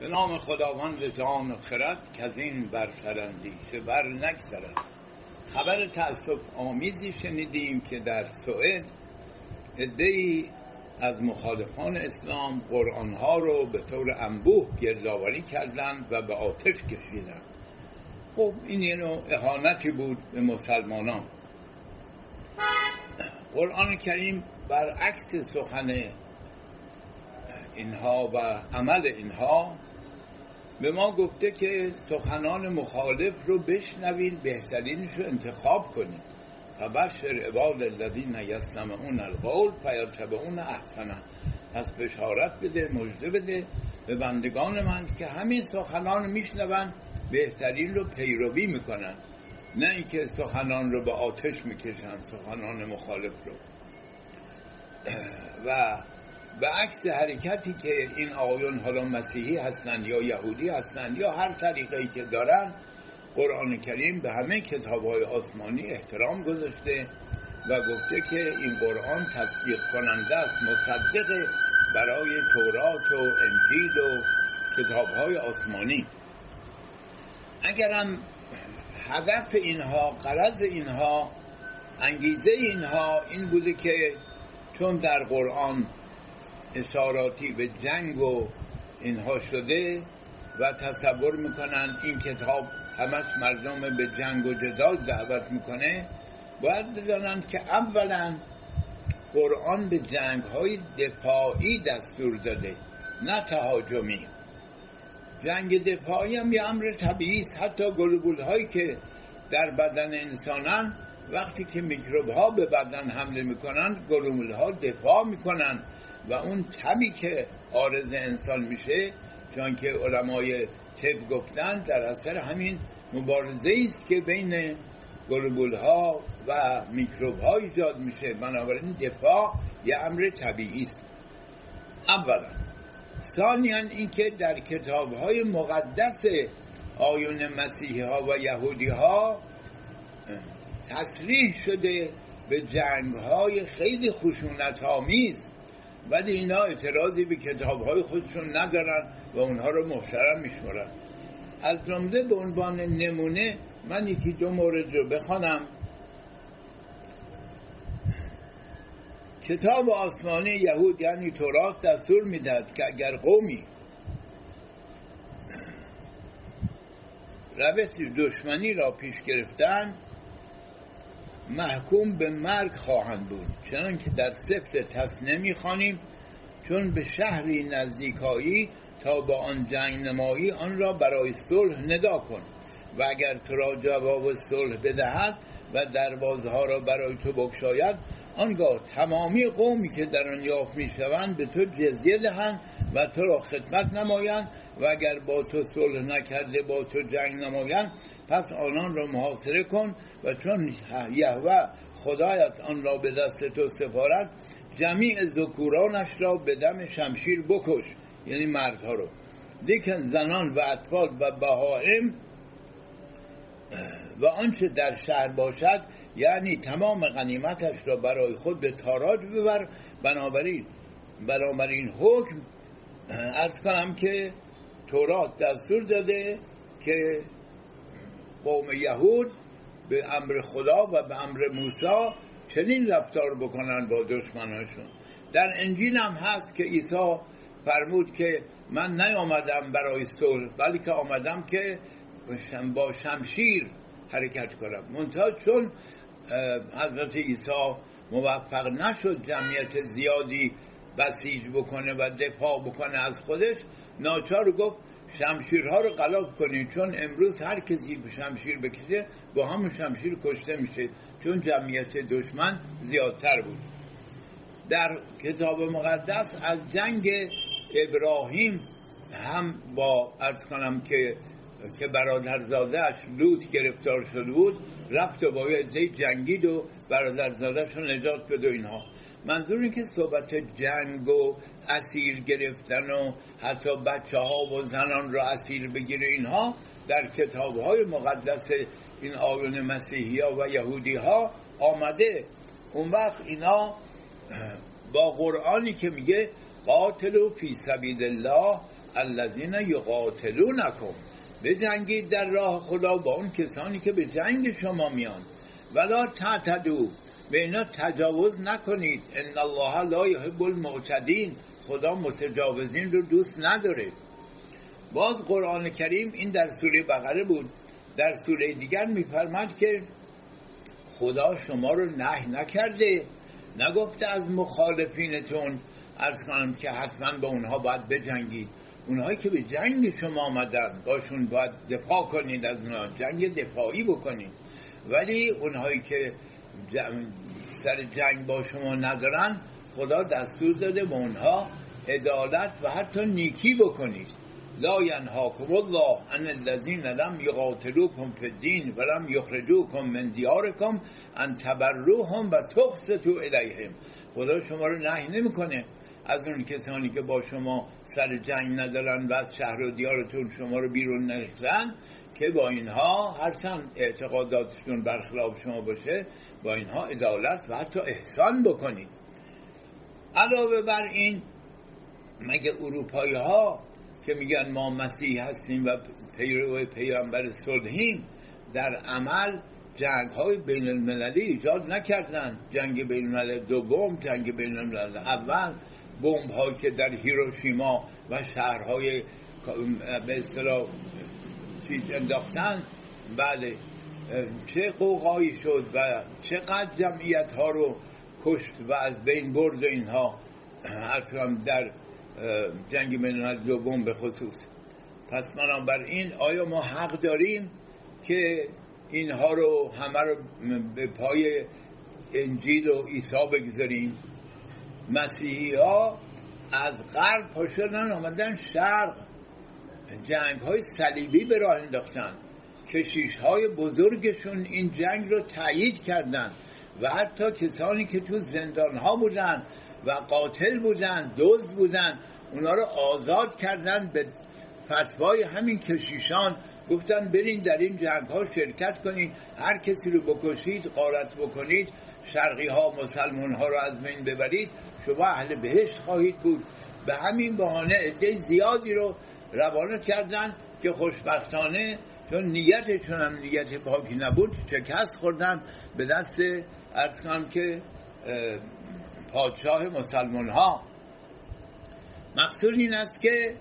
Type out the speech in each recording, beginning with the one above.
به نام خداوند جان و خرد که از این برسرندیشه بر نگذرد. خبر تأصف آمیزی شنیدیم که در سوئد ادهی از مخالفان اسلام قرآنها رو به طور انبوه گردآوری کردند و به آتش کشیدند. خب این یه نوع اهانتی بود به مسلمانان. قرآن کریم برعکس سخن اینها و عمل اینها به ما گفته که سخنان مخالف رو بشنوید بهترینش رو انتخاب کنید. فبشر عباد الذین یستمعون القول فیتبعون احسنه. پس بشارت بده مژده بده به بندگان من که همین سخنان میشنون بهترین رو پیروی می‌کنن. نه اینکه سخنان رو به آتش می‌کشن سخنان مخالف رو. و به عکس حرکتی که این آقایون حالا مسیحی هستند یا یهودی هستند یا هر طریقی که دارن قرآن کریم به همه کتاب های آسمانی احترام گذاشته و گفته که این قرآن تصدیق کننده است مصدق برای تورات و انجیل و کتاب های آسمانی. اگرم هدف اینها قرض اینها انگیزه اینها این بوده که چون در قرآن اشاراتی به جنگ و اینها شده و تصور می‌کنن این کتاب همش مردم به جنگ و جدال دعوت می‌کنه. باید بدانن که اولا قرآن به جنگ های دفاعی دستور داده نه تهاجمی. جنگ دفاعی هم یه امر طبیعی است. حتی گلوبول هایی که در بدن انسانن وقتی که میکروب ها به بدن حمله می‌کنن گلوبول ها دفاع می‌کنن. و اون تبی که آرز انسان میشه چون که علمای طب گفتن در اثر همین مبارزه است که بین گلوبول ها و میکروب ها ایجاد میشه. بنابراین دفاع یه امر طبیعی است. اولا ثانیا اینکه در کتاب های مقدس آیون مسیحی ها و یهودی ها تصریح شده به جنگ های خیلی خشونت آمیز ولی اینا اعتراضی به کتاب های خودشون ندارن و اونها رو محترم میشمارن. از جمله به عنوان نمونه من یکی دو مورد رو بخوانم. کتاب آسمانی یهود یعنی تورات دستور می‌داد که اگر قومی روش دشمنی را پیش گرفتن محکوم به مرگ خواهند بود. چنان که در سفت تصنه می‌خوانیم چون به شهری نزدیکایی تا به آن جنگ نمایی آن را برای صلح ندا کن. و اگر تو را جواب صلح بدهد و دروازه را برای تو بگشاید آنگاه تمامی قومی که در آن یافت می‌شوند به تو جزیه دهند و تو را خدمت نمایند. و اگر با تو صلح نکرده با تو جنگ نمایند پس آنان را محاصره کن و چون یهوه خدایت آن را به دست تو سپارد جمیع ذکورانش را به دم شمشیر بکش یعنی مردها رو. لیکن زنان و اطفال و بهائم و آنچه در شهر باشد یعنی تمام غنیمتش را برای خود به تاراج ببر. بنابراین بنابراین حکم ارز کنم که تورات دستور داده که قوم یهود به امر خدا و به امر موسی چنین رفتار بکنن با دشمنانشون در انجیل هم هست که عیسی فرمود که من نیامدم برای صلح بلکه آمدم که با شمشیر حرکت کنم. منتها چون حضرت عیسی موفق نشد جمعیت زیادی بسیج بکنه و دفاع بکنه از خودش ناچار گفت شمشیرها رو غلاف کنید چون امروز هر کسی شمشیر بکشه با همون شمشیر کشته میشه. چون جمعیت دشمن زیادتر بود. در کتاب مقدس از جنگ ابراهیم هم با ارز کنم که که اش لوط گرفتار شده بود رفت و با یه جنگید و برادرزاده رو نجات بده اینها. منظور این که صحبت جنگ و اسیر گرفتن و حتی بچه ها و زنان را اسیر بگیره اینها در کتاب های مقدس این آیون مسیحی ها و یهودی ها آمده. اون وقت اینا با قرآنی که میگه قاتل و فی سبیل الله الذین یقاتلونکم. بجنگید در راه خدا با اون کسانی که به جنگ شما میان. ولا تعتدو به اینا تجاوز نکنید. ان الله لا یحب المعتدین. خدا متجاوزین رو دوست نداره. باز قرآن کریم این در سوره بقره بود. در سوره دیگر میفرماد که خدا شما رو نه نکرده. نگفته از مخالفینتون از کنم که حتما با اونها باید بجنگید. اونهایی که به جنگ شما آمدن باشون باید دفاع کنید از اونها. جنگ دفاعی بکنید. ولی اونهایی که سر جنگ با شما ندارن خدا دستور داده به اونها عدالت و حتی نیکی بکنید. لا ینهاکم الله ان الذین لم یقاتلوکم فی الدین و لم یخرجوکم من دیارکم ان تبروهم و تقسطوا الیهم. خدا شما رو نهی نمی‌کنه. از اون کسانی که با شما سر جنگ ندارن و از شهر و دیارتون شما رو بیرون نریختن که با اینها هرچند اعتقاداتشون برخلاف شما باشه با اینها عدالت و حتی احسان بکنید. علاوه بر این مگه اروپایی ها که میگن ما مسیح هستیم و پیرو پیامبر صلحیم در عمل جنگ های بین المللی ایجاد نکردن؟ جنگ بین الملل دوم جنگ بین الملل اول بمب هایی که در هیروشیما و شهرهای به اصطلاح چیز انداختن. بله چه قوقایی شد و چقدر جمعیت ها رو کشت و از بین برد اینها. در جنگ بین دوم به خصوص. پس این آیا ما حق داریم که اینها رو همه رو به پای انجیل و عیسی بگذاریم؟ مسیحی ها از غرب پاشدن آمدن شرق. جنگ های صلیبی به راه انداختن. کشیش های بزرگشون این جنگ رو تایید کردن. و حتی کسانی که تو زندان ها بودن و قاتل بودن دوز بودن اونا رو آزاد کردن به فتوای همین کشیشان. گفتن برین در این جنگ ها شرکت کنید هر کسی رو بکشید قارت بکنید شرقی ها مسلمان ها رو از بین ببرید شما اهل بهشت خواهید بود. به همین بهانه عده زیادی رو روانه کردن که خوشبختانه چون نیتشون هم نیت پاکی نبود شکست خوردن به دست ارز کنم که پادشاه مسلمان ها مقصود این است که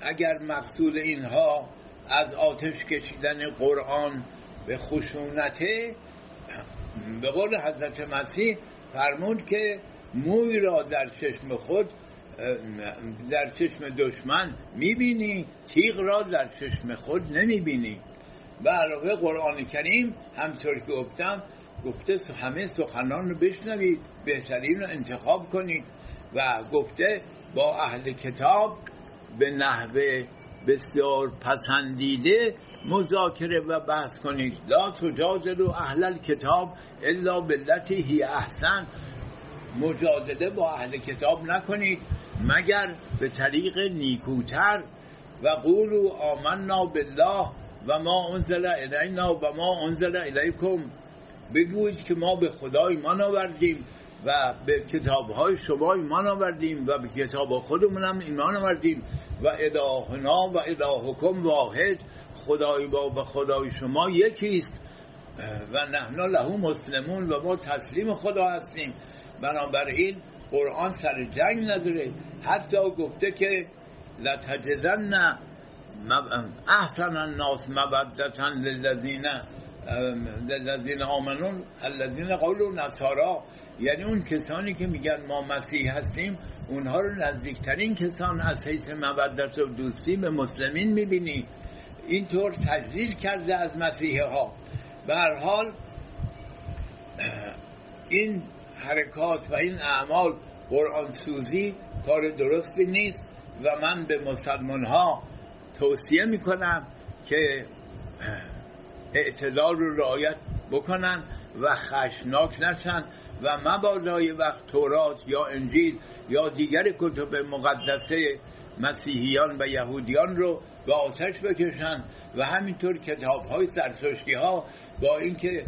اگر مقصود اینها از آتش کشیدن قرآن به خشونته به قول حضرت مسیح فرمود که موی را در چشم خود در چشم دشمن می‌بینی تیغ را در چشم خود نمی‌بینی. و علاوه قرآن کریم همطور که گفتم گفته همه سخنان رو بشنوید بهترین رو انتخاب کنید و گفته با اهل کتاب به نحوه بسیار پسندیده مذاکره و بحث کنید. لا تجادلوا اهل کتاب الا بالتي هی احسن. مجادله با اهل کتاب نکنید. مگر به طریق نیکوتر و قولوا آمنا بالله و ما انزل الینا و ما انزل الیکم. بگویید که ما به خدا ایمان آوردیم و به کتاب های شما ایمان آوردیم و به کتاب خودمون هم ایمان آوردیم و الهنا و الهکم واحد خدای با و خدای شما یکیست. و نحن له مسلمون و ما تسلیم خدا هستیم. بنابراین قرآن سر جنگ نداره حتی گفته که لتجدن احسن الناس مبدتا للذین للذین آمنون الذین قولوا نصارا. یعنی اون کسانی که میگن ما مسیح هستیم اونها رو نزدیکترین کسان از حیث مودت و دوستی به مسلمین می‌بینی. اینطور تجلیل کرده از مسیح ها حال این حرکات و این اعمال قرآن سوزی کار درستی نیست و من به مسلمان ها توصیه می‌کنم که اعتدال رو رعایت بکنن و خشناک نشن و مبادای وقت تورات یا انجیل یا دیگر کتب مقدسه مسیحیان و یهودیان رو به آتش بکشن و همینطور کتاب های سرسشتی ها با اینکه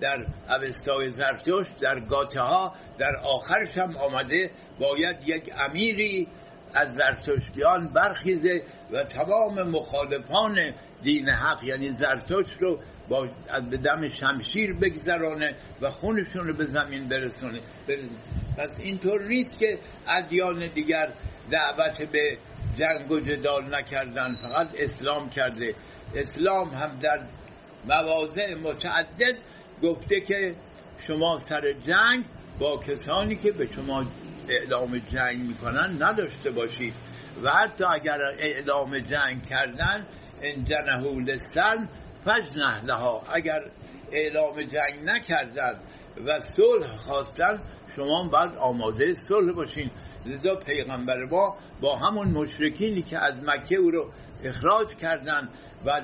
در اوستای زرتشت در گاته ها در آخرش هم آمده باید یک امیری از زرتشتیان برخیزه و تمام مخالفان دین حق یعنی زرتشت رو با به دم شمشیر بگذرانه و خونشون رو به زمین برسونه. پس اینطور نیست که ادیان دیگر دعوت به جنگ و جدال نکردن فقط اسلام کرده. اسلام هم در مواضع متعدد گفته که شما سر جنگ با کسانی که به شما اعلام جنگ می‌کنن نداشته باشید. و حتی اگر اعلام جنگ کردن ان جنهو لستن فجنه لها. اگر اعلام جنگ نکردن و صلح خواستن شما باید آماده صلح باشین. لذا پیغمبر ما با همون مشرکینی که از مکه او رو اخراج کردن و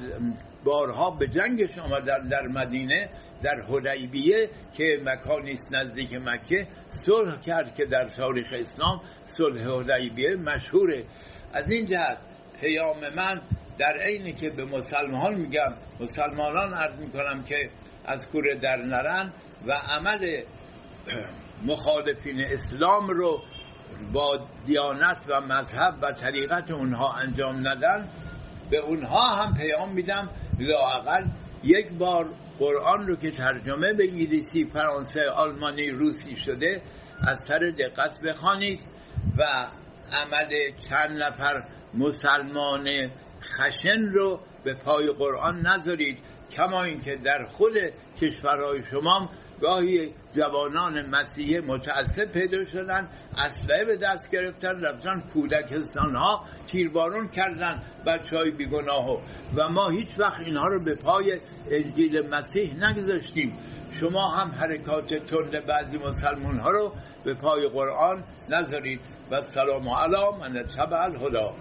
بارها به جنگش آمدن در مدینه در حدیبیه که مکانی است نزدیک مکه صلح کرد که در تاریخ اسلام صلح حدیبیه مشهوره. از این جهت پیام من در عینی که به مسلمان میگم مسلمانان عرض می‌کنم که از کوره در نرن و عمل مخالفین اسلام رو با دیانت و مذهب و طریقت اونها انجام ندن به اونها هم پیام میدم لاقل یک بار قرآن رو که ترجمه به انگلیسی فرانسه آلمانی روسی شده از سر دقت بخوانید و عمل چند نفر مسلمان خشن رو به پای قرآن نذارید. کما اینکه در خود کشورهای شما گاهی جوانان مسیح متاسف پیدا شدن اسلحه به دست گرفتن رفتن کودکستان ها تیربارون کردن بچه های بیگناه و ما هیچ وقت اینها رو به پای انجیل مسیح نگذاشتیم. شما هم حرکات تند بعضی مسلمان ها رو به پای قرآن نذارید. و سلام علی من تبع الهدا